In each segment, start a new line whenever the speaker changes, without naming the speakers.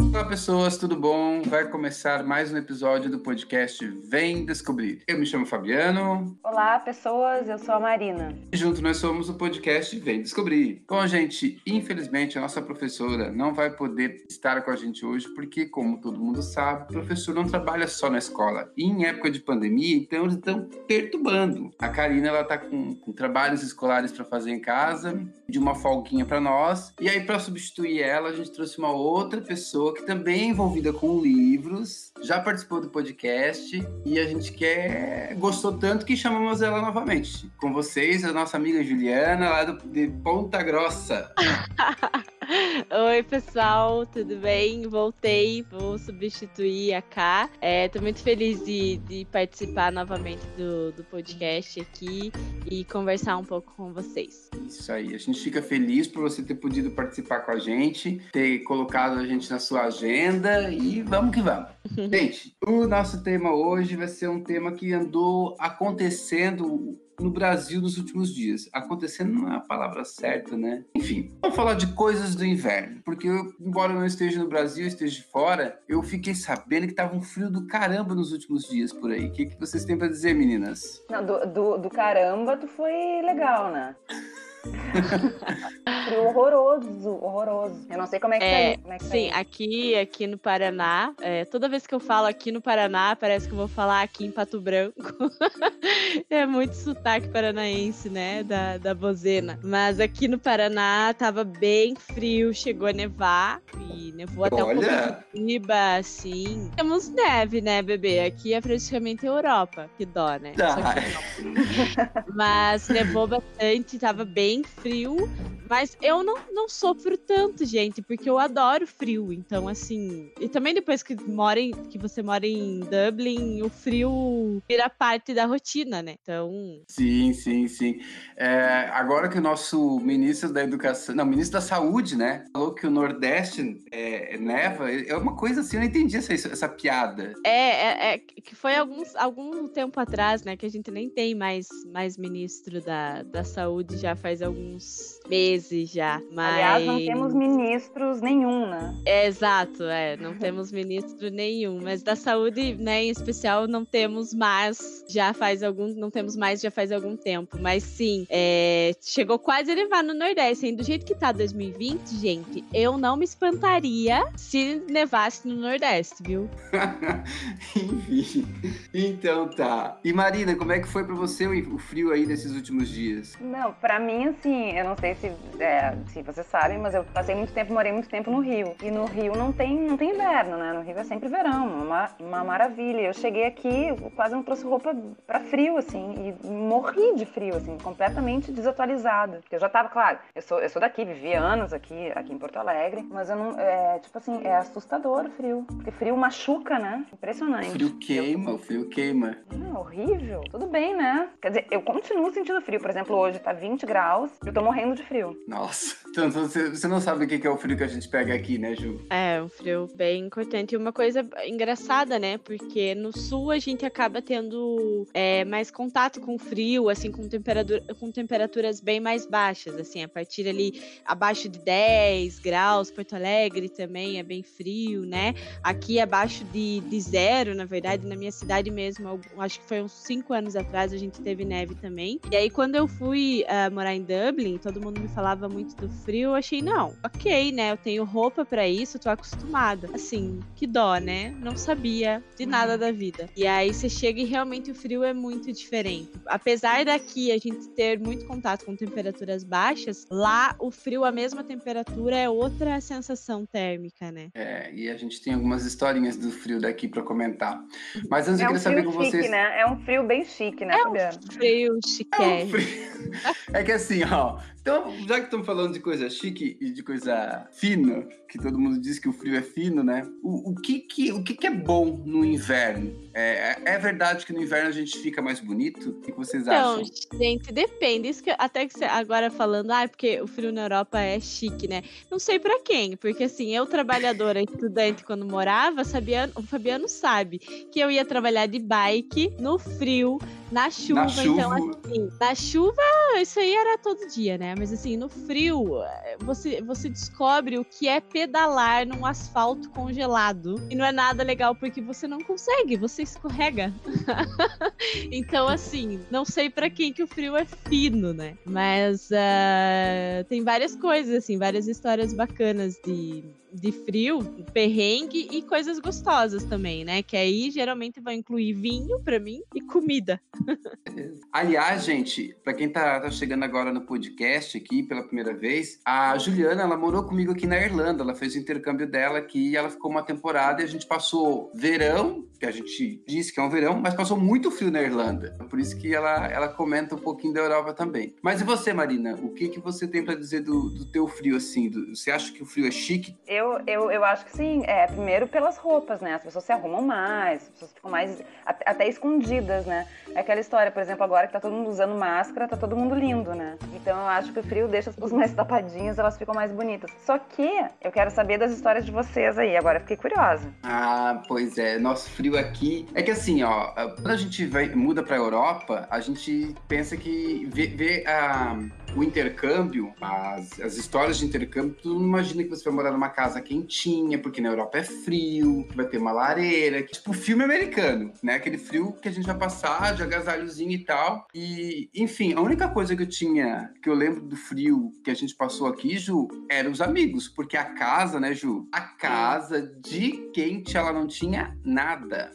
Olá pessoas, tudo bom? Vai começar mais um episódio do podcast Vem Descobrir. Eu me chamo Fabiano.
Olá pessoas, eu sou a Marina.
E junto nós somos o podcast Vem Descobrir. Bom, gente, infelizmente a nossa professora não vai poder estar com a gente hoje porque, como todo mundo sabe, o professor não trabalha só na escola. E em época de pandemia, então eles estão perturbando. A Karina, ela tá com, com trabalhos escolares para fazer em casa, de uma folguinha para nós. E aí, para substituir ela, a gente trouxe uma outra pessoa que que também é envolvida com livros, já participou do podcast e a gente quer gostou tanto que chamamos ela novamente. Com vocês, a nossa amiga Juliana, lá do, de Ponta Grossa.
Oi, pessoal, tudo bem? Voltei, vou substituir a Ká. É, tô muito feliz de, de participar novamente do, do podcast aqui e conversar um pouco com vocês.
Isso aí, a gente fica feliz por você ter podido participar com a gente, ter colocado a gente na sua agenda e vamos que vamos. gente, o nosso tema hoje vai ser um tema que andou acontecendo no Brasil nos últimos dias. Acontecendo não é a palavra certa, né? Enfim, vamos falar de coisas do inverno. Porque eu, embora eu não esteja no Brasil, esteja fora, eu fiquei sabendo que tava um frio do caramba nos últimos dias por aí. O que, que vocês têm para dizer, meninas?
Não, do, do, do caramba, tu foi legal, né? Frio horroroso, horroroso. Eu não sei como é que é, tá, é que
tá Sim,
tá
aqui, aqui no Paraná, é, toda vez que eu falo aqui no Paraná, parece que eu vou falar aqui em Pato Branco. é muito sotaque paranaense, né, da, da bozena. Mas aqui no Paraná tava bem frio, chegou a nevar e nevou até Olha. um pouco de riba, assim. Temos neve, né, bebê? Aqui é praticamente Europa, que dó, né?
Tá.
Mas nevou bastante, tava bem bem frio, mas eu não, não sofro tanto, gente, porque eu adoro frio. Então, assim. E também depois que, mora em, que você mora em Dublin, o frio vira parte da rotina, né? Então.
Sim, sim, sim. É, agora que o nosso ministro da Educação. Não, ministro da Saúde, né? Falou que o Nordeste é, neva. É uma coisa assim, eu não entendi essa, essa piada.
É, é, é, que foi alguns, algum tempo atrás, né? Que a gente nem tem mais, mais ministro da, da saúde já faz alguns meses já. Mas...
Aliás, não temos ministros nenhum, né?
É, exato, é. Não temos ministro nenhum. Mas da saúde, né, em especial, não temos mais já faz algum. Não temos mais já faz algum tempo. Mas sim, é, chegou quase a levar no Nordeste. Hein? Do jeito que tá 2020, gente, eu não me espantaria se nevasse no Nordeste, viu?
Enfim. Então tá. E Marina, como é que foi para você o frio aí nesses últimos dias?
Não, para mim, assim, eu não sei se, é, se vocês sabem, mas eu passei muito tempo, morei muito tempo no Rio. E no Rio não tem, não tem inverno, né? No Rio é sempre verão, uma, uma maravilha. Eu cheguei aqui, quase não trouxe roupa para frio, assim, e morri de frio, assim, completamente desatualizada. Porque eu já tava, claro, eu sou, eu sou daqui, vivi anos aqui, aqui em Porto Alegre, mas eu não, é, tipo assim, é assustador o frio. Porque frio machuca, né? Impressionante.
O frio queima, eu, o frio queima.
É horrível. Tudo bem, né? Quer dizer, eu continuo sentindo frio. Por exemplo, hoje tá 20 graus, eu tô morrendo de frio.
Nossa. Então você, você não sabe o que é o frio que a gente pega aqui, né, Ju?
É, um frio bem importante. E uma coisa engraçada, né? Porque no sul a gente acaba tendo é, mais contato com frio, assim, com, temperatura, com temperaturas bem mais baixas, assim, a partir ali abaixo de 10 graus, Porto Alegre também é bem frio, né? Aqui abaixo de, de zero, na verdade, na minha cidade mesmo, acho que foi uns 5 anos atrás, a gente teve neve também. E aí, quando eu fui uh, morar em Dublin, todo mundo me falava muito do frio, eu achei, não, ok, né? Eu tenho roupa para isso, tô acostumada. Assim, que dó, né? Não sabia de nada da vida. E aí você chega e realmente o frio é muito diferente. Apesar daqui a gente ter muito contato com temperaturas baixas, lá o frio, a mesma temperatura, é outra sensação térmica, né?
É, e a gente tem algumas historinhas do frio daqui para comentar. Mas antes é eu queria
um
saber com
chique,
vocês.
Né? É um frio bem chique, né,
é Um frio chique.
É, um frio... é que assim, ó, então, já que estamos falando de coisa chique e de coisa fina, que todo mundo diz que o frio é fino, né? O, o, que, que, o que, que é bom no inverno? É, é verdade que no inverno a gente fica mais bonito? O que vocês
então,
acham?
Então, gente, depende. Isso que, até que você agora falando, ah, porque o frio na Europa é chique, né? Não sei para quem, porque assim, eu trabalhadora, estudante, quando morava, sabia, o Fabiano sabe que eu ia trabalhar de bike no frio, na chuva.
Na chuva.
Então, assim, na chuva, isso aí era todo dia, né? Mas assim, no frio, você, você descobre o que é pedalar num asfalto congelado. E não é nada legal porque você não consegue, você escorrega. então, assim, não sei para quem que o frio é fino, né? Mas uh, tem várias coisas, assim, várias histórias bacanas de de frio, perrengue e coisas gostosas também, né? Que aí geralmente vai incluir vinho para mim e comida.
Aliás, gente, para quem tá, tá, chegando agora no podcast aqui pela primeira vez, a Juliana, ela morou comigo aqui na Irlanda, ela fez o intercâmbio dela aqui e ela ficou uma temporada e a gente passou verão, que a gente disse que é um verão, mas passou muito frio na Irlanda. Por isso que ela, ela comenta um pouquinho da Europa também. Mas e você, Marina? O que que você tem para dizer do, do teu frio assim? Do, você acha que o frio é chique?
Eu eu, eu, eu acho que sim. É, primeiro pelas roupas, né? As pessoas se arrumam mais, as pessoas ficam mais até, escondidas, né? É aquela história, por exemplo, agora que tá todo mundo usando máscara, tá todo mundo lindo, né? Então eu acho que o frio deixa as pessoas mais tapadinhas, elas ficam mais bonitas. Só que eu quero saber das histórias de vocês aí, agora fiquei curiosa.
Ah, pois é. Nosso frio aqui. É que assim, ó, quando a gente vai, muda pra Europa, a gente pensa que vê, vê a o intercâmbio, as, as histórias de intercâmbio, tu não imagina que você vai morar numa casa quentinha, porque na Europa é frio, vai ter uma lareira, tipo filme americano, né? Aquele frio que a gente vai passar de agasalhozinho e tal. E, enfim, a única coisa que eu tinha, que eu lembro do frio que a gente passou aqui, Ju, eram os amigos, porque a casa, né, Ju? A casa de quente, ela não tinha nada.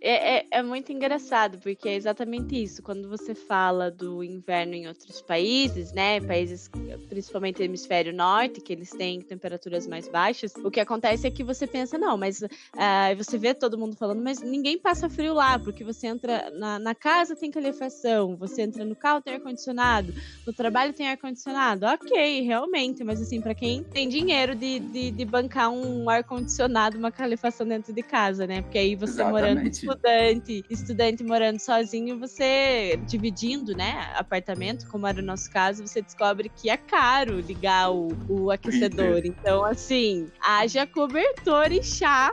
É, é, é muito engraçado, porque é exatamente isso. Quando você fala do inverno em outros países, países, né, países principalmente hemisfério norte, que eles têm temperaturas mais baixas, o que acontece é que você pensa, não, mas uh, você vê todo mundo falando, mas ninguém passa frio lá, porque você entra na, na casa tem calefação, você entra no carro tem ar-condicionado, no trabalho tem ar-condicionado. Ok, realmente, mas assim, para quem tem dinheiro de, de, de bancar um ar-condicionado, uma calefação dentro de casa, né? Porque aí você Exatamente. morando estudante, estudante morando sozinho, você dividindo, né, apartamento, como era o nosso caso, você descobre que é caro ligar o, o aquecedor. Então, assim, haja cobertor e chá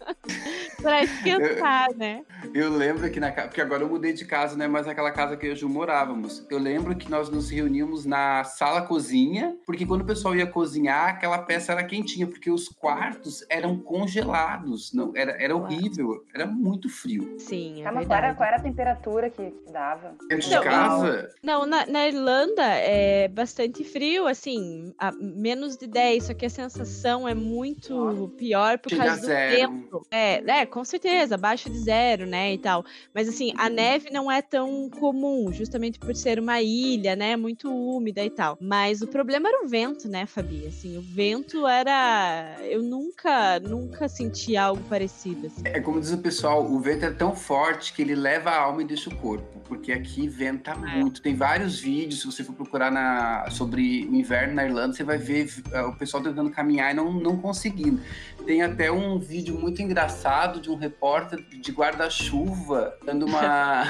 pra esquentar,
eu,
né?
Eu lembro que na porque agora eu mudei de casa, né? Mas naquela casa que eu já morávamos. Eu lembro que nós nos reuníamos na sala cozinha, porque quando o pessoal ia cozinhar, aquela peça era quentinha, porque os quartos eram congelados. Não, era, era horrível, era muito frio.
Sim, é
Calma, qual, era, qual era a temperatura que dava?
Dentro de casa?
Não, na, na Irlanda é bastante frio, assim, a menos de 10, só que a sensação é muito pior por
Chega
causa do
zero.
tempo. É, é, com certeza, abaixo de zero, né, e tal. Mas assim, a neve não é tão comum, justamente por ser uma ilha, né, muito úmida e tal. Mas o problema era o vento, né, Fabi? Assim, o vento era... Eu nunca, nunca senti algo parecido. Assim.
É como diz o pessoal, o vento é tão forte que ele leva a alma e deixa o corpo, porque aqui venta é. muito. Tem vários vídeos se você for procurar na, sobre o inverno na Irlanda, você vai ver uh, o pessoal tentando caminhar e não, não conseguindo. Tem até um vídeo muito engraçado de um repórter de guarda-chuva dando uma.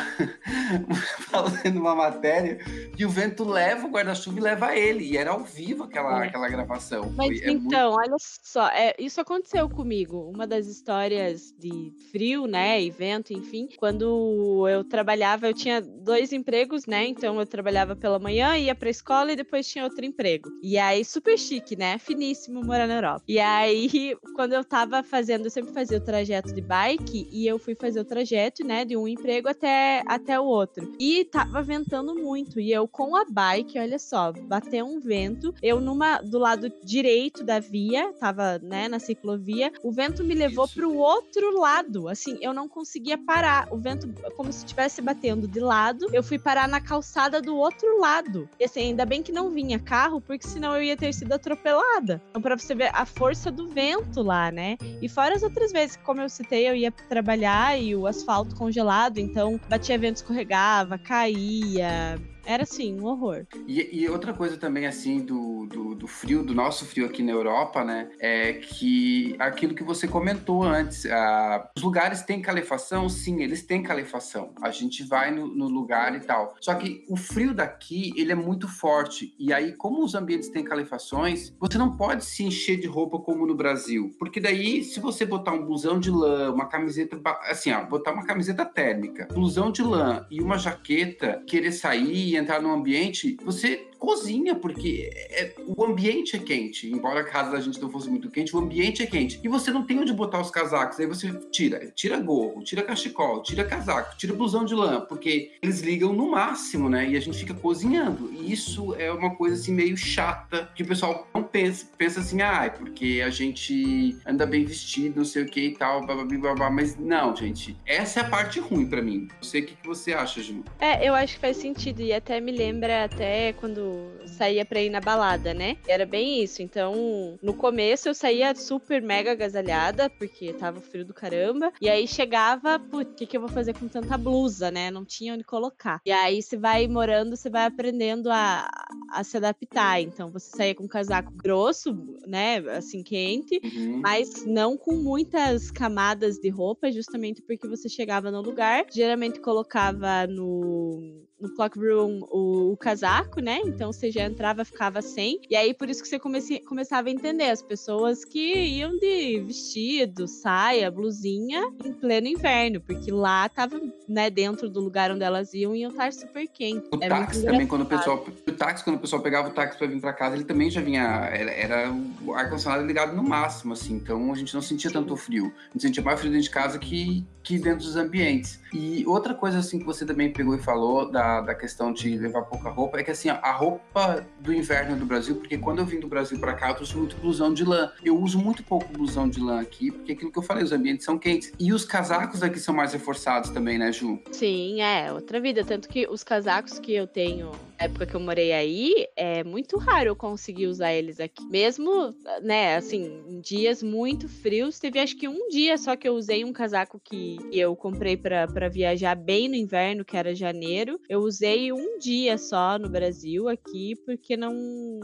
fazendo uma matéria e o vento leva o guarda-chuva e leva ele. E era ao vivo aquela, é. aquela gravação.
Mas Foi, é então, muito... olha só, é, isso aconteceu comigo. Uma das histórias de frio, né? E vento, enfim. Quando eu trabalhava, eu tinha dois empregos, né? Então eu trabalhava pela pela manhã, ia pra escola e depois tinha outro emprego. E aí, super chique, né? Finíssimo morar na Europa. E aí, quando eu tava fazendo, eu sempre fazia o trajeto de bike e eu fui fazer o trajeto, né, de um emprego até, até o outro. E tava ventando muito. E eu com a bike, olha só, bateu um vento. Eu numa do lado direito da via, tava, né, na ciclovia, o vento me levou Isso. pro outro lado. Assim, eu não conseguia parar. O vento, como se estivesse batendo de lado. Eu fui parar na calçada do outro lado. E assim, ainda bem que não vinha carro, porque senão eu ia ter sido atropelada. Então, pra você ver a força do vento lá, né? E fora as outras vezes, como eu citei, eu ia trabalhar e o asfalto congelado, então batia vento, escorregava, caía era assim, um horror.
E, e outra coisa também, assim, do, do, do, frio, do nosso frio aqui na Europa, né? É que aquilo que você comentou antes, ah, os lugares têm calefação? Sim, eles têm calefação. A gente vai no, no, lugar e tal. Só que o frio daqui, ele é muito forte. E aí, como os ambientes têm calefações, você não pode se encher de roupa como no Brasil. Porque daí, se você botar um blusão de lã, uma camiseta, assim, ó, botar uma camiseta térmica, blusão de lã e uma jaqueta, querer sair entrar num ambiente, você cozinha, porque é, o ambiente é quente. Embora a casa da gente não fosse muito quente, o ambiente é quente. E você não tem onde botar os casacos. Aí você tira, tira gorro, tira cachecol, tira casaco, tira blusão de lã, porque eles ligam no máximo, né? E a gente fica cozinhando. E isso é uma coisa assim meio chata, que o pessoal não pensa, pensa assim, ah, é porque a gente anda bem vestido, não sei o que e tal, blá, blá, blá, blá. mas não, gente. Essa é a parte ruim para mim. Não sei o que, que você acha, Ju.
É, eu acho que faz sentido. E até me lembra até quando saía pra ir na balada, né? Era bem isso. Então, no começo eu saía super mega agasalhada, porque tava frio do caramba. E aí chegava, putz, o que, que eu vou fazer com tanta blusa, né? Não tinha onde colocar. E aí você vai morando, você vai aprendendo a, a se adaptar. Então, você saía com um casaco grosso, né? Assim, quente, uhum. mas não com muitas camadas de roupa, justamente porque você chegava no lugar, geralmente colocava no no Clockroom o, o, casaco, né? Então você já entrava, ficava sem. E aí por isso que você comece, começava a entender as pessoas que iam de vestido, saia, blusinha em pleno inverno, porque lá tava, né, dentro do lugar onde elas iam, iam estar super quente.
O é táxi também, quando o pessoal. O táxi, quando o pessoal pegava o táxi para vir para casa, ele também já vinha. Era, era o ar-condicionado ligado no máximo, assim. Então a gente não sentia tanto frio. A gente sentia mais frio dentro de casa que, que dentro dos ambientes. E outra coisa, assim, que você também pegou e falou da da, questão de levar pouca roupa é que assim, a roupa do inverno do Brasil, porque quando eu vim do Brasil para cá, eu trouxe muito blusão de lã. Eu uso muito pouco blusão de lã aqui, porque aquilo que eu falei, os ambientes são quentes. E os casacos aqui são mais reforçados também, né, Ju?
Sim, é, outra vida. Tanto que os casacos que eu tenho na época que eu morei aí, é muito raro eu conseguir usar eles aqui. Mesmo, né, assim, em dias muito frios, teve acho que um dia só que eu usei um casaco que eu comprei para viajar bem no inverno, que era janeiro. Eu usei um dia só no Brasil aqui, porque não.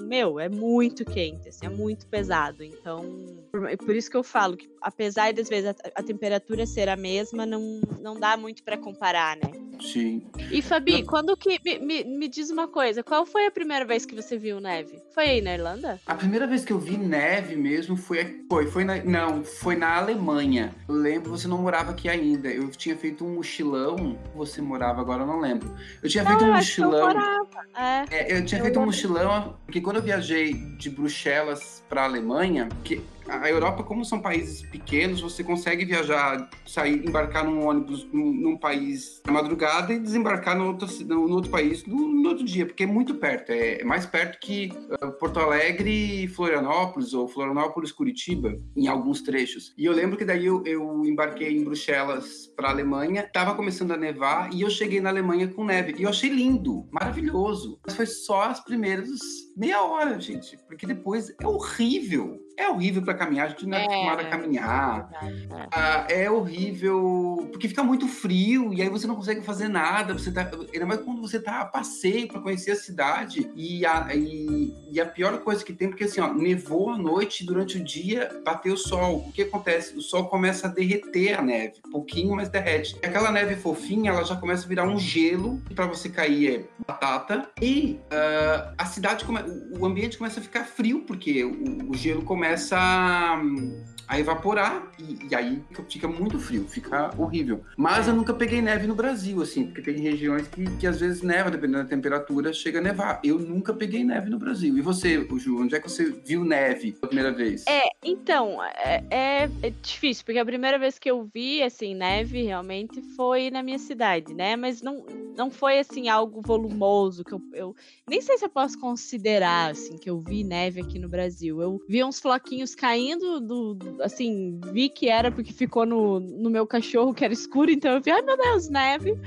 Meu, é muito quente, assim, é muito pesado. Então, por, por isso que eu falo que, apesar das vezes a, a temperatura ser a mesma, não, não dá muito para comparar, né?
Sim.
E Fabi, eu... quando que. Me, me, me, diz uma coisa, qual foi a primeira vez que você viu neve? Foi aí na Irlanda?
A primeira vez que eu vi neve mesmo foi. Foi, foi na, não, foi na Alemanha. Eu lembro, você não morava aqui ainda. Eu tinha feito um mochilão. Você morava agora, eu não lembro. Eu tinha feito não, um mochilão. Eu, é. É, eu tinha eu feito um mochilão, porque quando eu viajei de Bruxelas para Alemanha, que a Europa, como são países pequenos, você consegue viajar, sair, embarcar num ônibus num, num país na madrugada e desembarcar no outro, no, no outro país no, no, outro dia, porque é muito perto. É, é mais perto que uh, Porto Alegre e Florianópolis, ou Florianópolis Curitiba, em alguns trechos. E eu lembro que daí eu, eu embarquei em Bruxelas para Alemanha, estava começando a nevar e eu cheguei na Alemanha com neve. E eu achei lindo, maravilhoso. Mas foi só as primeiras meia hora, gente, porque depois é horrível é horrível para caminhar, a gente não é, é acostumado a caminhar. É. É horrível, porque fica muito frio e aí você não consegue fazer nada. Você tá, ainda mais quando você tá a passeio para conhecer a cidade. E a, e, e, a pior coisa que tem, porque assim, ó, nevou à noite durante o dia, bateu o sol. O que acontece? O sol começa a derreter a neve, um pouquinho, mas derrete. E aquela neve fofinha, ela já começa a virar um gelo, que para você cair é batata. E uh, a cidade, come, o ambiente começa a ficar frio, porque o, o gelo começa começa a, a evaporar e, e, aí fica muito frio, fica horrível. Mas eu nunca peguei neve no Brasil, assim, porque tem regiões que, que às vezes neva, dependendo da temperatura, chega a nevar. Eu nunca peguei neve no Brasil. E você, Ju, onde é que você viu neve pela primeira vez?
É, então, é, é, é difícil, porque a primeira vez que eu vi, assim, neve realmente foi na minha cidade, né? Mas não, não foi, assim, algo volumoso, que eu, eu nem sei se eu posso considerar, assim, que eu vi neve aqui no Brasil. Eu vi uns floquinhos caindo do, do assim, vi que era porque ficou no, no meu cachorro, que era escuro, então eu vi, ai meu Deus, neve.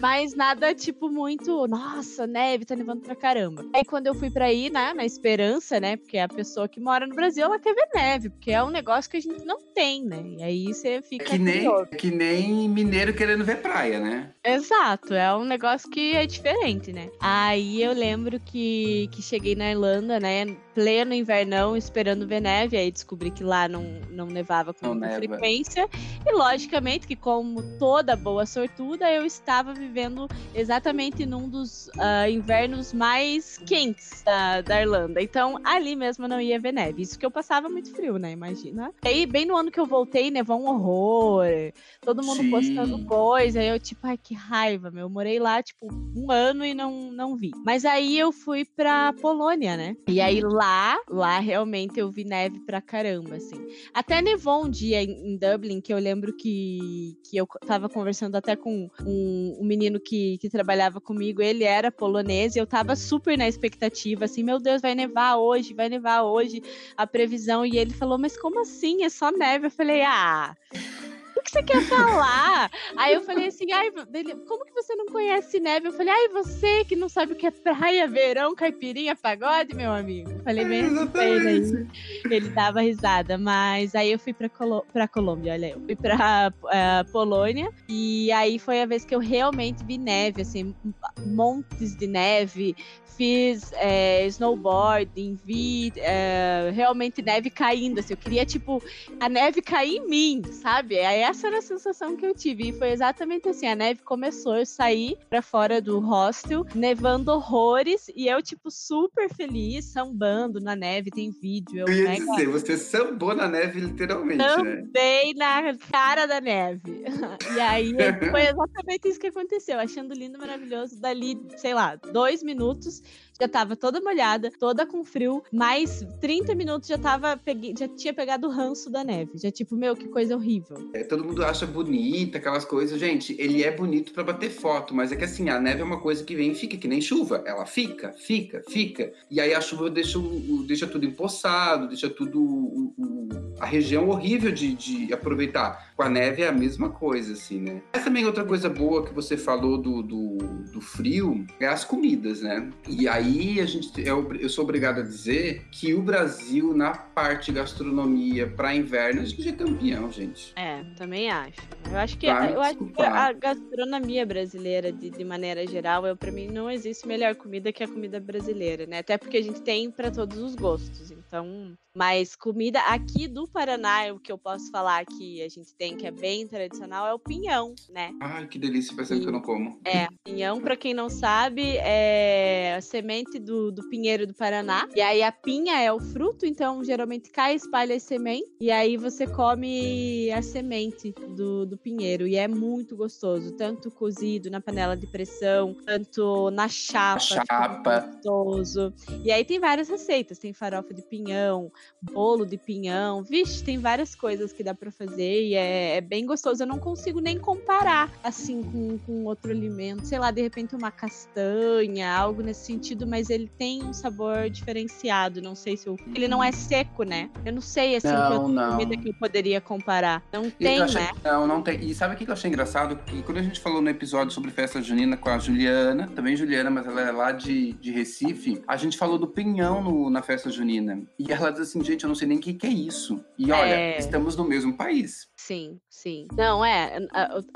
Mas nada, tipo, muito, nossa, neve, tá nevando pra caramba. Aí quando eu fui pra ir, né, na esperança, né, porque a pessoa que mora no Brasil, ela quer ver neve, porque é um negócio que a gente não tem, né, e aí você fica...
Que nem, que nem mineiro querendo ver praia, né?
Exato, é um negócio que é diferente, né. Aí eu lembro que, que cheguei na Irlanda, né, pleno invernão, esperando ver neve, aí descobri que lá não, não nevava com não frequência. E logicamente que, como toda boa sortuda, eu estava vivendo exatamente num dos uh, invernos mais quentes da, da Irlanda. Então, ali mesmo não ia ver neve. Isso que eu passava muito frio, né? Imagina. E aí, bem no ano que eu voltei, nevou um horror. Todo mundo Sim. postando coisa. Eu, tipo, ai, que raiva, meu. Eu morei morei lá, tipo, um ano e não, não vi. Mas aí eu fui pra Polônia, né? E aí lá, lá realmente eu vi neve pra caramba, assim. Até nevou um dia em, Dublin, que eu lembro que, que eu tava conversando até com um, um menino que, que trabalhava comigo, ele era polonês, e eu tava super na expectativa, assim, meu Deus, vai nevar hoje, vai nevar hoje, a previsão. E ele falou, mas como assim? É só neve? Eu falei, ah que você quer falar? Aí eu falei assim, ai, como que você não conhece neve? Eu falei, ai, você que não sabe o que é praia, verão, caipirinha, pagode, meu amigo. Eu falei bem assim pra ele. Ele dava risada, mas aí eu fui pra, Colo pra Colômbia, olha, eu fui pra uh, Polônia e aí foi a vez que eu realmente vi neve, assim, montes de neve, fiz é, snowboarding, vi é, realmente neve caindo, assim, eu queria, tipo, a neve cair em mim, sabe? Aí essa era a sensação que eu tive, e foi exatamente assim, a neve começou, eu saí pra fora do hostel, nevando horrores, e eu, tipo, super feliz, sambando na neve, tem vídeo.
Eu, eu ia mega... dizer, você sambou na neve, literalmente, né?
Sambei né? na cara da neve. e aí, foi exatamente isso que aconteceu, achando lindo, maravilhoso, dali, sei lá, dois minutos, já tava toda molhada, toda com frio, mais 30 minutos já tava peguei, já tinha pegado o ranço da neve. Já tipo, meu, que coisa horrível.
É, todo mundo acha bonita aquelas coisas. Gente, ele é bonito para bater foto, mas é que assim, a neve é uma coisa que vem e fica, que nem chuva. Ela fica, fica, fica. E aí a chuva deixa, deixa tudo empoçado, deixa tudo a região horrível de, de aproveitar. Com a neve é a mesma coisa, assim, né? Essa também é outra coisa boa que você falou do, do, do frio é as comidas, né? E aí a gente, eu, eu sou obrigado a dizer que o Brasil, na parte gastronomia para inverno, a gente é campeão, gente.
É, também acho. Eu acho que, eu acho que a gastronomia brasileira, de, de maneira geral, para mim não existe melhor comida que a comida brasileira, né? Até porque a gente tem para todos os gostos. Então, mas comida aqui do Paraná, o que eu posso falar que a gente tem que é bem tradicional é o pinhão, né?
Ai, que delícia, faz tempo que eu não como.
É, pinhão, para quem não sabe, é a semente do, do pinheiro do Paraná. E aí a pinha é o fruto, então geralmente cai, espalha a semente. E aí você come a semente do, do pinheiro. E é muito gostoso, tanto cozido na panela de pressão, tanto na chapa.
chapa.
Gostoso. E aí tem várias receitas, tem farofa de pinhão, bolo de pinhão. Vixe, tem várias coisas que dá para fazer e é, é, bem gostoso. Eu não consigo nem comparar assim com, com outro alimento. Sei lá, de repente uma castanha, algo nesse sentido, mas ele tem um sabor diferenciado. Não sei se eu... ele não é seco, né? Eu não sei assim
não, não.
comida que eu poderia comparar. Não tem,
achei...
né?
Não, não tem. E sabe o que eu achei engraçado? Que quando a gente falou no episódio sobre festa junina com a Juliana, também Juliana, mas ela é lá de, de Recife, a gente falou do pinhão no, na festa junina. E ela diz assim, gente, eu não sei nem o que, que é isso. E olha, é... estamos no mesmo país.
Sim, sim. Não, é.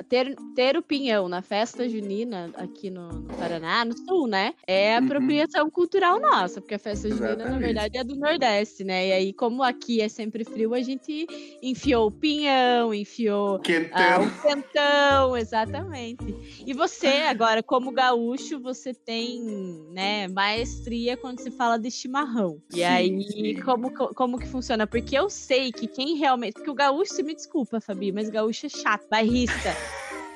Ter, ter o pinhão na festa junina aqui no, no Paraná, no sul, né? É uhum. apropriação cultural nossa, porque a festa junina, Exatamente. na verdade, é do Nordeste, né? E aí, como aqui é sempre frio, a gente enfiou o pinhão, enfiou
quentão. Ah,
o quentão, exatamente. E você, agora, como gaúcho, você tem, né, maestria quando se fala de chimarrão. E sim, aí, sim. Como, como que funciona? Porque eu sei que quem realmente. Porque o gaúcho, se me desculpa, Fabi, mas gaúcho é chato, bairrista.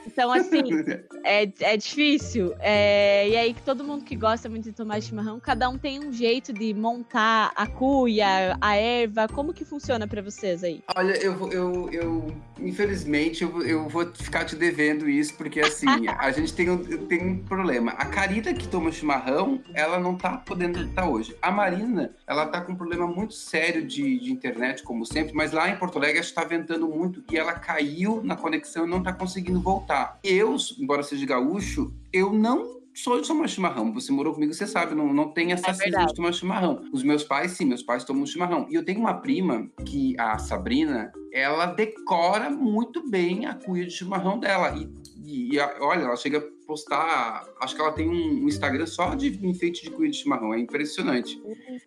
Então, assim, é, é difícil. É, e aí, todo mundo que gosta muito de tomar chimarrão, cada um tem um jeito de montar a cuia, a erva. Como que funciona para vocês aí?
Olha, eu, eu, eu infelizmente, eu, eu vou ficar te devendo isso, porque assim, a gente tem um, tem um problema. A Carita que toma chimarrão, ela não tá podendo estar hoje. A Marina, ela tá com um problema muito sério de, de internet, como sempre, mas lá em Porto Alegre acho que tá ventando muito e ela caiu na conexão e não tá conseguindo voltar. Eu, embora seja gaúcho, eu não sou de tomar chimarrão. Você morou comigo, você sabe, não, não tem essa é de tomar chimarrão. Os meus pais, sim, meus pais tomam chimarrão. E eu tenho uma prima, que a Sabrina, ela decora muito bem a cuia de chimarrão dela. E, e, e olha, ela chega postar. Acho que ela tem um, Instagram só de enfeite de cuia de chimarrão. É impressionante.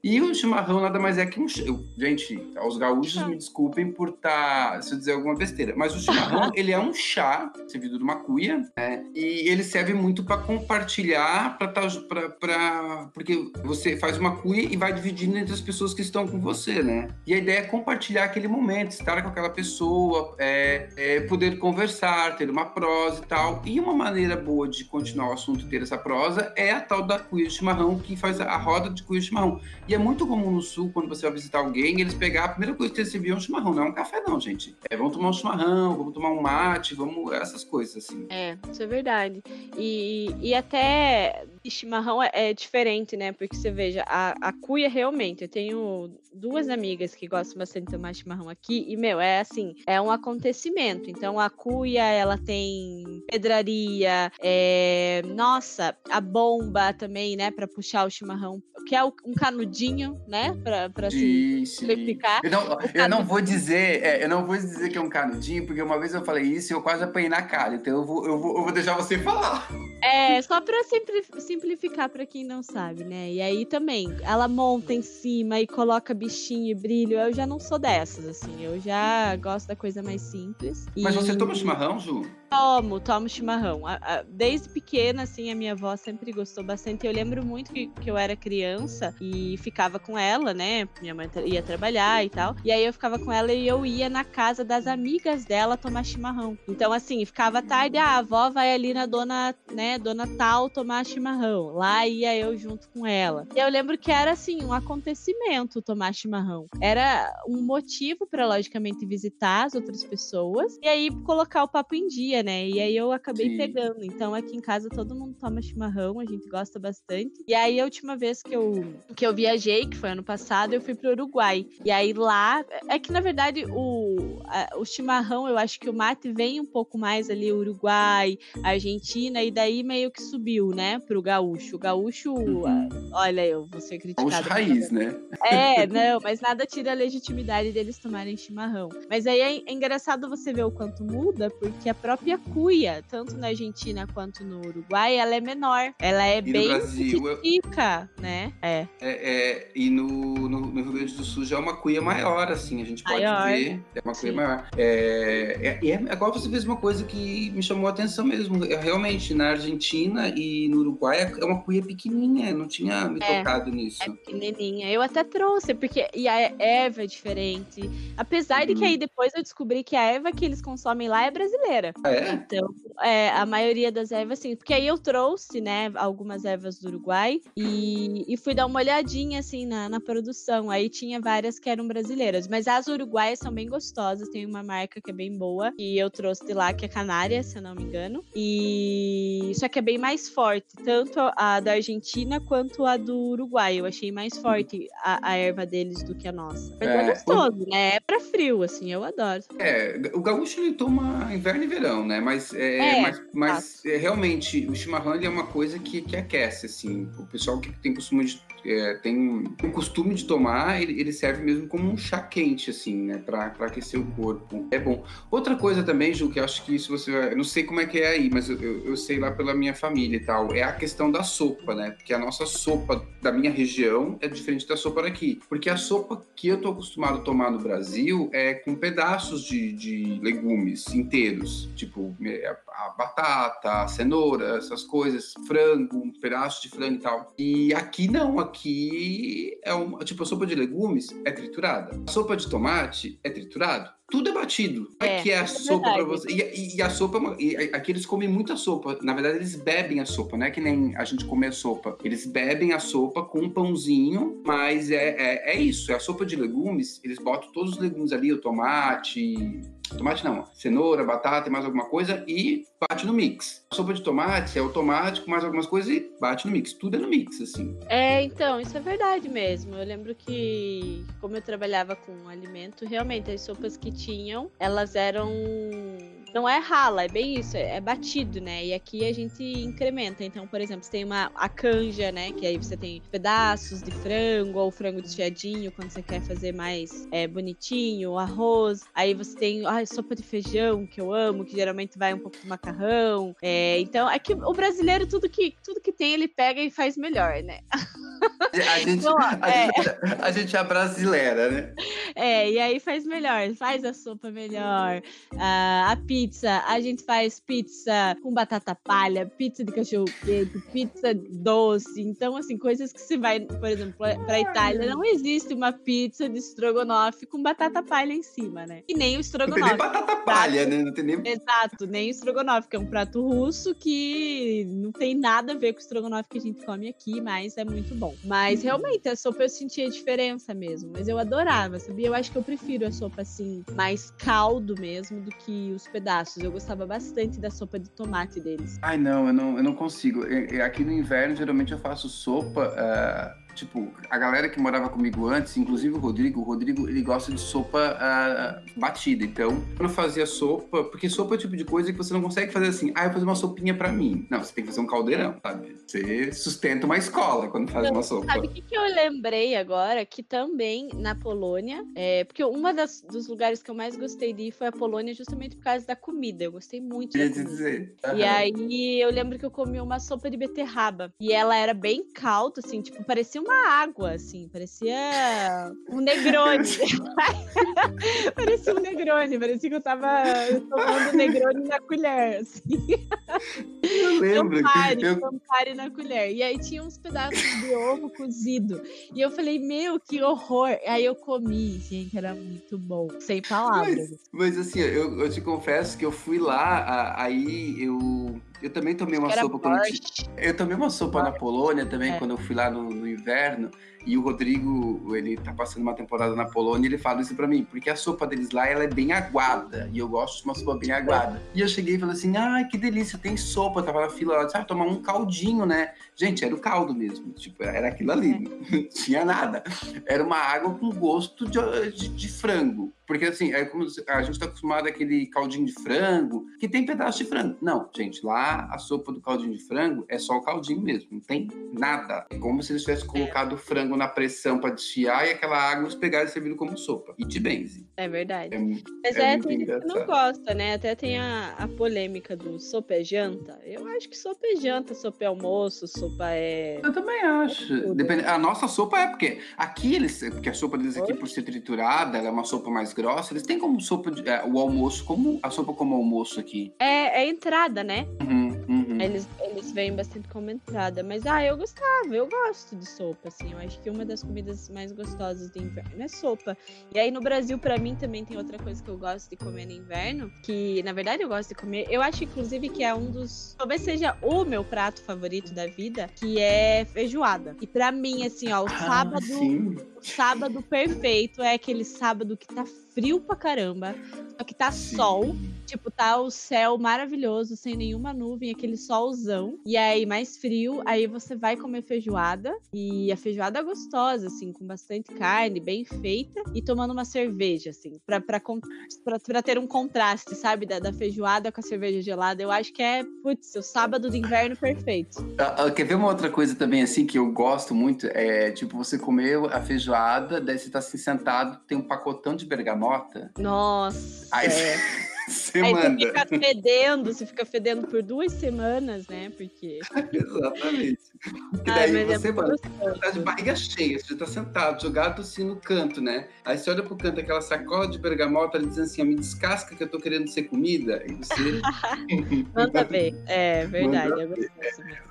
E o chimarrão nada mais é que um. Eu, gente, os gaúchos me desculpem por estar. Tá, se eu dizer alguma besteira. Mas o chimarrão, ele é um chá servido de uma cuia, né? E ele serve muito para compartilhar, para tá, pra, porque você faz uma cuia e vai dividindo entre as pessoas que estão com você, né? E a ideia é compartilhar aquele momento, estar com aquela pessoa, é, é poder conversar, ter uma prosa e tal. E uma maneira boa pôde continuar o assunto ter essa prosa é a tal da cuia de chimarrão, que faz a roda de cuia de chimarrão. E é muito comum no sul, quando você vai visitar alguém, eles pegar a primeira coisa que eles serviam é um chimarrão, não é um café, não, gente. É, vamos tomar um chimarrão, vamos tomar um mate, vamos. essas coisas, assim.
É, isso é verdade. E, e até chimarrão é, é, diferente, né? Porque você veja, a, a cuia realmente, eu tenho duas amigas que gostam bastante de tomar chimarrão aqui, e, meu, é assim, é um acontecimento. Então, a cuia, ela tem pedraria, é, nossa, a bomba também, né, para puxar o chimarrão, que é um canudinho, né, para pra se
simplificar. Eu não, eu não vou dizer, é, eu não vou dizer que é um canudinho, porque uma vez eu falei isso e eu quase apanhei na cara, então eu vou, eu vou, eu vou deixar você falar.
É, só pra simplificar para quem não sabe, né, e aí também, ela monta em cima e coloca bichinho e brilho, eu já não sou dessas, assim, eu já gosto da coisa mais simples.
Mas
e...
você toma chimarrão, Ju?
Tomo, tomo chimarrão. Desde pequena, assim, a minha avó sempre gostou bastante. Eu lembro muito que, que eu era criança e ficava com ela, né? Minha mãe ia trabalhar e tal. E aí eu ficava com ela e eu ia na casa das amigas dela tomar chimarrão. Então, assim, ficava tarde, ah, a avó vai ali na dona, né, dona tal tomar chimarrão. Lá ia eu junto com ela. E eu lembro que era, assim, um acontecimento tomar chimarrão. Era um motivo para, logicamente, visitar as outras pessoas e aí colocar o papo em dia né? E aí eu acabei Sim. pegando. Então aqui em casa todo mundo toma chimarrão, a gente gosta bastante. E aí a última vez que eu, que eu viajei, que foi ano passado, eu fui pro Uruguai. E aí lá, é que na verdade o, a, o chimarrão, eu acho que o mate vem um pouco mais ali, Uruguai, Argentina, e daí meio que subiu, né, pro gaúcho. O gaúcho, uhum. olha, eu vou ser criticado.
Gaúcho raiz, né?
É, não, mas nada tira a legitimidade deles tomarem chimarrão. Mas aí é, é engraçado você ver o quanto muda, porque a própria cuia, tanto na Argentina quanto no Uruguai, ela é menor. Ela é e bem rica, né?
É. é, é e no, no, no, Rio Grande do Sul já é uma cuia maior, assim, a gente pode maior. ver. É uma cuia Sim. maior. É, é, é, agora você fez uma coisa que me chamou a atenção mesmo. É, realmente, na Argentina e no Uruguai é uma cuia pequenininha, não tinha me é, tocado nisso. É
pequenininha. Eu até trouxe, porque e a erva é diferente. Apesar de que uhum. aí depois eu descobri que a erva que eles consomem lá é brasileira.
Ah, é?
Então, é, a maioria das ervas, sim. Porque aí eu trouxe, né, algumas ervas do Uruguai e, e fui dar uma olhadinha, assim, na, na produção. Aí tinha várias que eram brasileiras. Mas as uruguaias são bem gostosas. Tem uma marca que é bem boa. E eu trouxe de lá, que é Canária, se eu não me engano. E só que é bem mais forte. Tanto a da Argentina quanto a do Uruguai. Eu achei mais forte a, a erva deles do que a nossa. Mas é, é gostoso, o... né? É pra frio, assim, eu adoro.
É, o gaúcho ele toma inverno e verão, né? Mas, é, é mas, mas é, realmente o chimarrão é uma coisa que, que aquece, assim. O pessoal que tem costume de é, tem o costume de tomar, ele, ele, serve mesmo como um chá quente, assim, né? Pra, aquecer o corpo. É bom. Outra coisa também, Ju, que eu acho que isso você vai. Eu não sei como é que é aí, mas eu, eu, eu, sei lá pela minha família e tal. É a questão da sopa, né? Porque a nossa sopa da minha região é diferente da sopa daqui. Porque a sopa que eu tô acostumado a tomar no Brasil é com pedaços de, de legumes inteiros. Tipo, é, a batata, a cenoura, essas coisas, frango, um pedaço de frango e tal. E aqui não, aqui é uma, tipo, a sopa de legumes é triturada. A sopa de tomate é triturado. Tudo é batido. É, que é a é sopa para você. E, e, a sopa, é e, aqui eles comem muita sopa. Na verdade, eles bebem a sopa, não é que nem a gente come a sopa. Eles bebem a sopa com um pãozinho, mas é, é, é isso. É a sopa de legumes, eles botam todos os legumes ali, o tomate, Tomate não, cenoura, batata e mais alguma coisa e bate no mix. Sopa de tomate é o tomate com mais algumas coisas e bate no mix. Tudo é no mix, assim.
É, então, isso é verdade mesmo. Eu lembro que, como eu trabalhava com alimento, realmente as sopas que tinham, elas eram não é rala, é bem isso, é batido, né? E aqui a gente incrementa. Então, por exemplo, você tem uma a canja, né? Que aí você tem pedaços de frango ou frango desfiadinho quando você quer fazer mais é, bonitinho, arroz. Aí você tem a sopa de feijão, que eu amo, que geralmente vai um pouco de macarrão. É, então, é que o brasileiro, tudo que, tudo que tem, ele pega e faz melhor, né?
A gente, a, é. gente, a gente é brasileira, né?
É, e aí faz melhor, faz a sopa melhor. Uh, a pizza, a gente faz pizza com batata palha, pizza de cachorro quente, pizza doce. Então, assim, coisas que se vai, por exemplo, pra Itália, não existe uma pizza de estrogonofe com batata palha em cima, né? E nem o estrogonofe. Não
tem nem batata palha, né? Não tem nem...
Exato, nem o estrogonofe, que é um prato russo que não tem nada a ver com o estrogonofe que a gente come aqui, mas é muito bom. Mas realmente, a sopa eu sentia diferença mesmo. Mas eu adorava, sabia? Eu acho que eu prefiro a sopa assim, mais caldo mesmo do que os pedaços. Eu gostava bastante da sopa de tomate deles.
Ai, não, eu não, eu não consigo. Aqui no inverno, geralmente eu faço sopa. Uh tipo, a galera que morava comigo antes, inclusive o Rodrigo, o Rodrigo, ele gosta de sopa uh, batida. Então, quando eu fazia sopa, porque sopa é o tipo de coisa que você não consegue fazer assim, ah, eu vou fazer uma sopinha para mim. Não, você tem que fazer um caldeirão, sabe? Você sustenta uma escola quando faz uma sopa.
Sabe o que, que, eu lembrei agora? Que também na Polônia, é, porque das, dos lugares que eu mais gostei de ir foi a Polônia justamente por causa da comida. Eu gostei muito da
dizer.
Uhum. E aí eu lembro que eu comi uma sopa de beterraba. E ela era bem calda, assim, tipo, parecia uma água, assim, parecia um negrone. parecia um negrone, parecia que eu tava tomando negrone na colher, assim.
Eu lembro.
Campari, eu... Campari na colher. E aí tinha uns pedaços de ovo cozido. E eu falei, meu, que horror. Aí eu comi, gente, era muito bom. Sem palavras.
Mas, mas assim, eu, eu te confesso que eu fui lá, aí eu eu também tomei uma sopa quando eu tomei uma sopa na Polônia também é. quando eu fui lá no, no, inverno e o Rodrigo ele tá passando uma temporada na Polônia e ele fala isso para mim porque a sopa deles lá ela é bem aguada e eu gosto de uma sopa bem aguada e eu cheguei e falei assim ai que delícia tem sopa eu tava na fila lá disse, ah, tomar um caldinho né gente era o caldo mesmo tipo era aquilo ali é. não tinha nada era uma água com gosto de, de, de frango porque assim, é como a gente está acostumado àquele caldinho de frango, que tem pedaço de frango. Não, gente, lá a sopa do caldinho de frango é só o caldinho mesmo, não tem nada. É como se eles tivessem colocado o frango na pressão para desfiar e aquela água eles pegaram e serviram como sopa. E de benze.
É verdade. É, Mas é, é tem gente que não gosta, né? Até tem a, a polêmica do sopa é janta. Eu acho que sopa é janta, sopa é almoço, sopa é.
Eu também acho. É Depende... A nossa sopa é porque aqui eles. Porque a sopa deles aqui, por ser triturada, ela é uma sopa mais grossa, eles têm como sopa de, é, o almoço, como a sopa como almoço aqui.
É, é entrada, né?
Uhum, uhum.
Eles, vêm bastante como entrada. Mas, ah, eu gostava, eu gosto de sopa, assim. Eu acho que uma das comidas mais gostosas do inverno é sopa. E aí, no Brasil, para mim, também tem outra coisa que eu gosto de comer no inverno, que, na verdade, eu gosto de comer. Eu acho, inclusive, que é um dos. Talvez seja o meu prato favorito da vida, que é feijoada. E para mim, assim, ó, o ah, sábado. Sim. O sábado perfeito é aquele sábado que tá frio pra caramba, só que tá Sim. sol, tipo, tá o céu maravilhoso, sem nenhuma nuvem, aquele solzão, e aí mais frio, aí você vai comer feijoada, e a feijoada é gostosa, assim, com bastante carne, bem feita, e tomando uma cerveja, assim, pra, pra, pra, pra ter um contraste, sabe, da, da, feijoada com a cerveja gelada, eu acho que é, putz, o sábado de inverno perfeito.
Uh, uh, quer ver uma outra coisa também, assim, que eu gosto muito? É, tipo, você comeu a feijoada, daí você tá assim, sentado, tem um pacotão de bergamota.
Nossa.
Aí,
é.
Você Aí manda.
você fica fedendo, você fica fedendo por duas semanas, né? Porque.
Exatamente. Porque daí Ai, você, é mano, tá de barriga cheia, você tá sentado, jogado assim no canto, né? Aí você olha pro canto, aquela sacola de bergamota, ele diz assim: me descasca que eu tô querendo ser comida. E você.
Manda ver. É verdade, é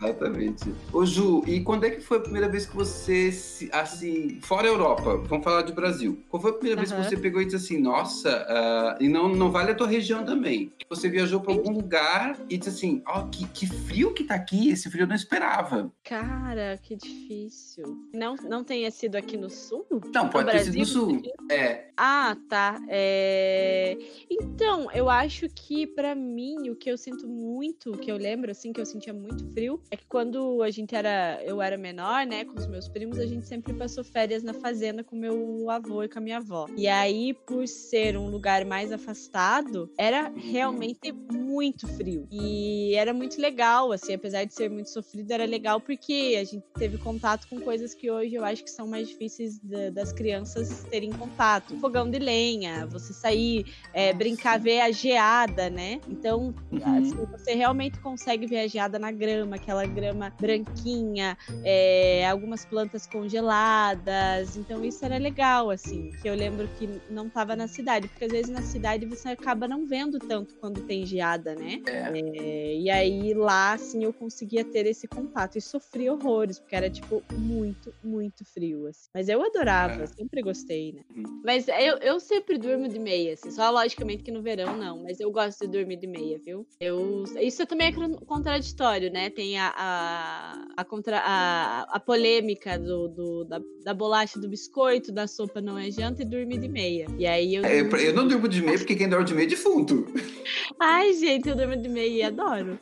Exatamente. Ô, Ju, e quando é que foi a primeira vez que você, assim, fora a Europa, vamos falar de Brasil, qual foi a primeira uhum. vez que você pegou e disse assim: nossa, uh, e não, não vale a tua região? Também. Você viajou para algum lugar e disse assim: ó, oh, que, que frio que tá aqui, esse frio eu não esperava.
Cara, que difícil. Não, não tenha sido aqui no sul?
Não, pode ter sido no sul. É.
Ah, tá. É... Então, eu acho que para mim, o que eu sinto muito, o que eu lembro, assim, que eu sentia muito frio, é que quando a gente era, eu era menor, né, com os meus primos, a gente sempre passou férias na fazenda com meu avô e com a minha avó. E aí, por ser um lugar mais afastado, era realmente muito frio. E era muito legal, assim, apesar de ser muito sofrido, era legal porque a gente teve contato com coisas que hoje eu acho que são mais difíceis da, das crianças terem contato. Fogão de lenha, você sair, é, brincar, ver a geada, né? Então, uhum. assim, você realmente consegue ver a geada na grama, aquela grama branquinha, é, algumas plantas congeladas. Então, isso era legal, assim, que eu lembro que não estava na cidade, porque às vezes na cidade você acaba não vendo tanto quando tem geada, né? É. É, e aí lá, assim, eu conseguia ter esse contato e sofri horrores, porque era, tipo, muito, muito frio, assim. Mas eu adorava, é. sempre gostei, né? Uhum. Mas eu, eu sempre durmo de meia, assim, só logicamente que no verão não, mas eu gosto de dormir de meia, viu? Eu, isso também é contraditório, né? Tem a, a, a, contra, a, a polêmica do, do da, da bolacha do biscoito, da sopa não é janta e dormir de meia. E aí eu.
É, eu não durmo de meia porque quem dorme de meia é defunto.
Ai, gente, eu durmo de meia e adoro.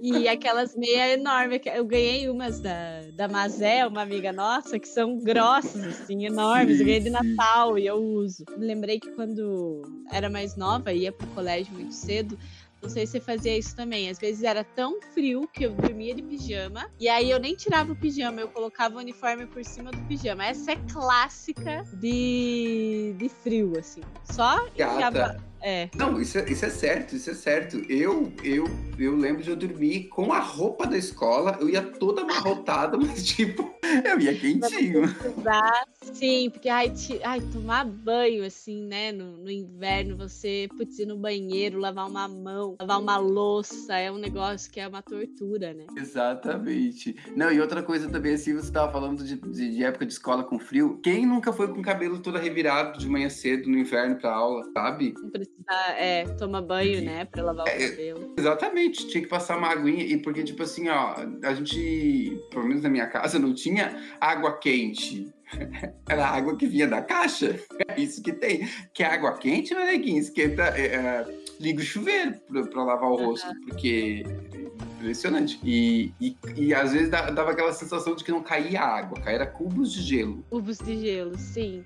E aquelas meias enormes, eu ganhei umas da, da Mazé, uma amiga nossa, que são grossas, assim, enormes. Sim, eu ganhei de Natal e eu uso. lembrei que quando era mais nova, ia pro colégio muito cedo, não sei se você fazia isso também. Às vezes era tão frio que eu dormia de pijama. E aí eu nem tirava o pijama, eu colocava o uniforme por cima do pijama. Essa é clássica de, de frio, assim. Só
enfiava é. Não, isso é, isso é certo, isso é certo. Eu, eu, eu lembro de eu dormir com a roupa da escola, eu ia toda amarrotada, mas tipo, eu ia quentinho.
Sim, porque ai, te, ai, tomar banho, assim, né, no, no inverno, você putz, ir no banheiro, lavar uma mão, lavar uma louça, é um negócio que é uma tortura, né?
Exatamente. Não, e outra coisa também, assim, você tava falando de, de, de época de escola com frio, quem nunca foi com o cabelo todo revirado de manhã cedo no inverno pra aula, sabe?
Precisa é, toma banho, né, pra lavar o é, cabelo.
Exatamente, tinha que passar uma aguinha, e porque, tipo assim, ó, a gente, pelo menos na minha casa, não tinha água quente. Era água que vinha da caixa. É isso que tem. Que é água quente, né, neguinho? Esquenta, é, é, liga o chuveiro pra, pra lavar o rosto, uhum. porque impressionante. E, e, e às vezes dava aquela sensação de que não caía água, caía cubos de gelo.
Cubos de gelo, sim.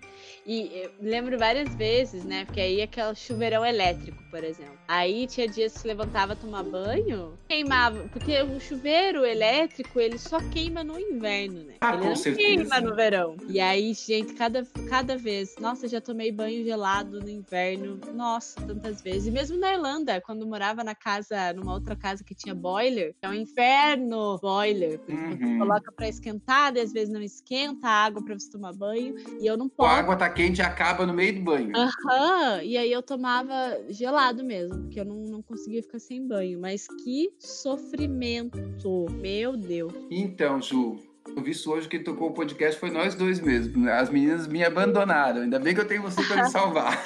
E lembro várias vezes, né? Porque aí aquele chuveirão elétrico, por exemplo. Aí tinha dias que se levantava tomar banho, queimava. Porque o chuveiro elétrico, ele só queima no inverno, né?
Ah,
ele
com
não
certeza.
queima no verão. E aí, gente, cada, cada vez. Nossa, já tomei banho gelado no inverno. Nossa, tantas vezes. E mesmo na Irlanda, quando morava na casa, numa outra casa que tinha boiler, é um inferno boiler. Porque uhum. você coloca pra esquentar, e às vezes não esquenta a água pra você tomar banho. E eu não posso.
A água tá quente acaba no meio do banho.
Aham, e aí eu tomava gelado mesmo, porque eu não, não conseguia ficar sem banho. Mas que sofrimento, meu Deus.
Então, Ju, eu vi isso hoje que tocou o podcast foi nós dois mesmo. Né? As meninas me abandonaram. Ainda bem que eu tenho você para me salvar.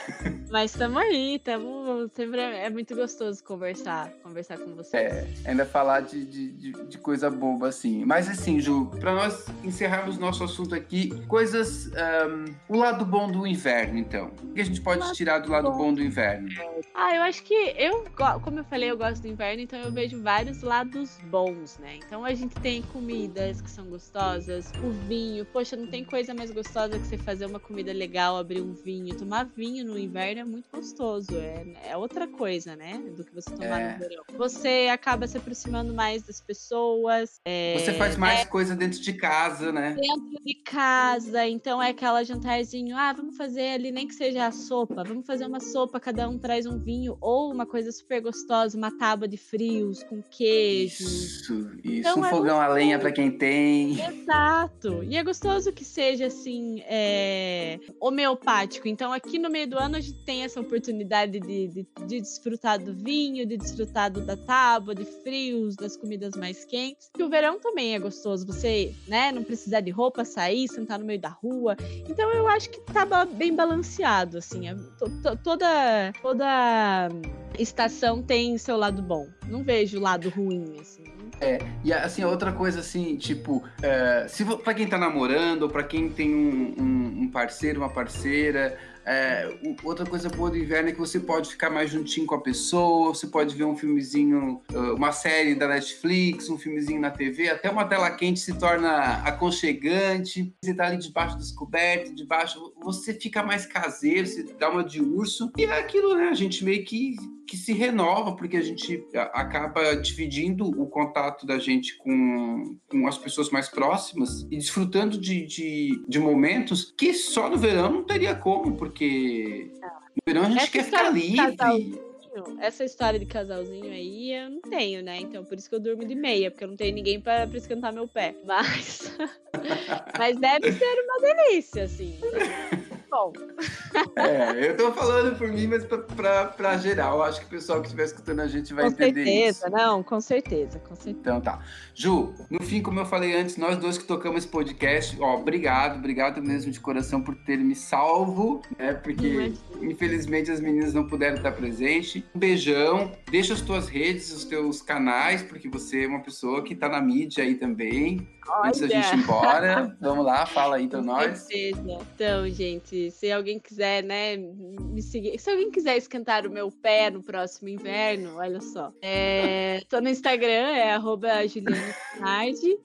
Mas estamos aí, tamo, sempre é, é, muito gostoso conversar, conversar com você.
É, ainda falar de, de, de, coisa boba assim. Mas assim, Ju, para nós encerrarmos nosso assunto aqui, coisas. Um, o lado bom do inverno, então. O que a gente pode tirar do lado bom. bom do inverno?
Ah, eu acho que eu, como eu falei, eu gosto do inverno, então eu vejo vários lados bons, né? Então a gente tem comidas que são gostosas gostosas, o vinho. Poxa, não tem coisa mais gostosa que você fazer uma comida legal, abrir um vinho. Tomar vinho no inverno é muito gostoso. É, é outra coisa, né? Do que você tomar é. no verão. Você acaba se aproximando mais das pessoas. É,
você faz mais é, coisa dentro de casa, né?
Dentro de casa. Então é aquela jantarzinho. Ah, vamos fazer ali, nem que seja a sopa. Vamos fazer uma sopa, cada um traz um vinho. Ou uma coisa super gostosa, uma tábua de frios com queijo.
Isso, isso. Então, um é fogão a lenha para quem tem.
Exato. E é gostoso que seja assim, é, homeopático. Então, aqui no meio do ano, a gente tem essa oportunidade de, de, de desfrutar do vinho, de desfrutar do, da tábua, de frios, das comidas mais quentes. E o verão também é gostoso. Você, né, não precisar de roupa, sair, sentar no meio da rua. Então, eu acho que tá bem balanceado, assim. É, toda, toda estação tem seu lado bom. Não vejo o lado ruim, assim.
É, e assim, outra coisa assim, tipo, é, se para quem tá namorando, pra quem tem um, um, um, parceiro, uma parceira, É, outra coisa boa do inverno é que você pode ficar mais juntinho com a pessoa, você pode ver um filmezinho, uma série da Netflix, um filmezinho na TV, até uma tela quente se torna aconchegante, você tá ali debaixo das cobertas, debaixo, você fica mais caseiro, você dá uma de urso, e é aquilo, né? A gente meio que que se renova, porque a gente acaba dividindo o contato da gente com, com as pessoas mais próximas e desfrutando de, de, de momentos que só no verão não teria como, porque no verão a gente Essa quer ficar livre.
Essa história de casalzinho aí eu não tenho, né? Então por isso que eu durmo de meia, porque eu não tenho ninguém para esquentar meu pé. Mas, mas deve ser uma delícia, assim bom.
É, eu tô falando por mim, mas pra, pra, pra geral. Acho que o pessoal que estiver escutando a gente vai
com
entender
certeza,
isso.
Não, com certeza, com certeza.
Então tá. Ju, no fim, como eu falei antes, nós dois que tocamos esse podcast, ó, obrigado, obrigado mesmo de coração por ter me salvo, né? Porque infelizmente as meninas não puderam estar presentes. Um beijão. Deixa as tuas redes, os teus canais, porque você é uma pessoa que tá na mídia aí também. Olha. Antes da gente ir embora, vamos lá, fala aí então nós.
Certeza. Então, gente, se alguém quiser, né, me seguir, se alguém quiser esquentar o meu pé no próximo inverno, olha só. É, tô no Instagram, é arroba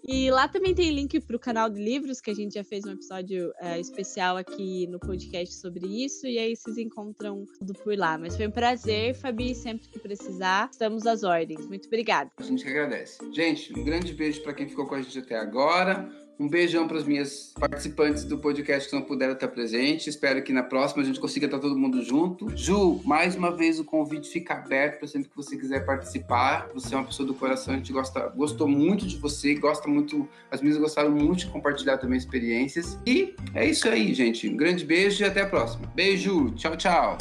e lá também tem link pro canal de livros, que a gente já fez um episódio é, especial aqui no podcast sobre isso, e aí vocês encontram tudo por lá. Mas foi um prazer, Fabi, sempre que precisar, estamos às ordens. Muito obrigada.
A gente que agradece. Gente, um grande beijo para quem ficou com a gente até agora agora. Um beijão para os minhas participantes do podcast que não puderam estar presentes. Espero que na próxima a gente consiga estar todo mundo junto. Ju, mais uma vez o convite fica aberto para sempre que você quiser participar. Você é uma pessoa do coração, a gente gosta, gostou muito de você, gosta muito, as meninas gostaram muito de compartilhar também experiências. E é isso aí, gente. Um grande beijo e até a próxima. Beijo, tchau, tchau.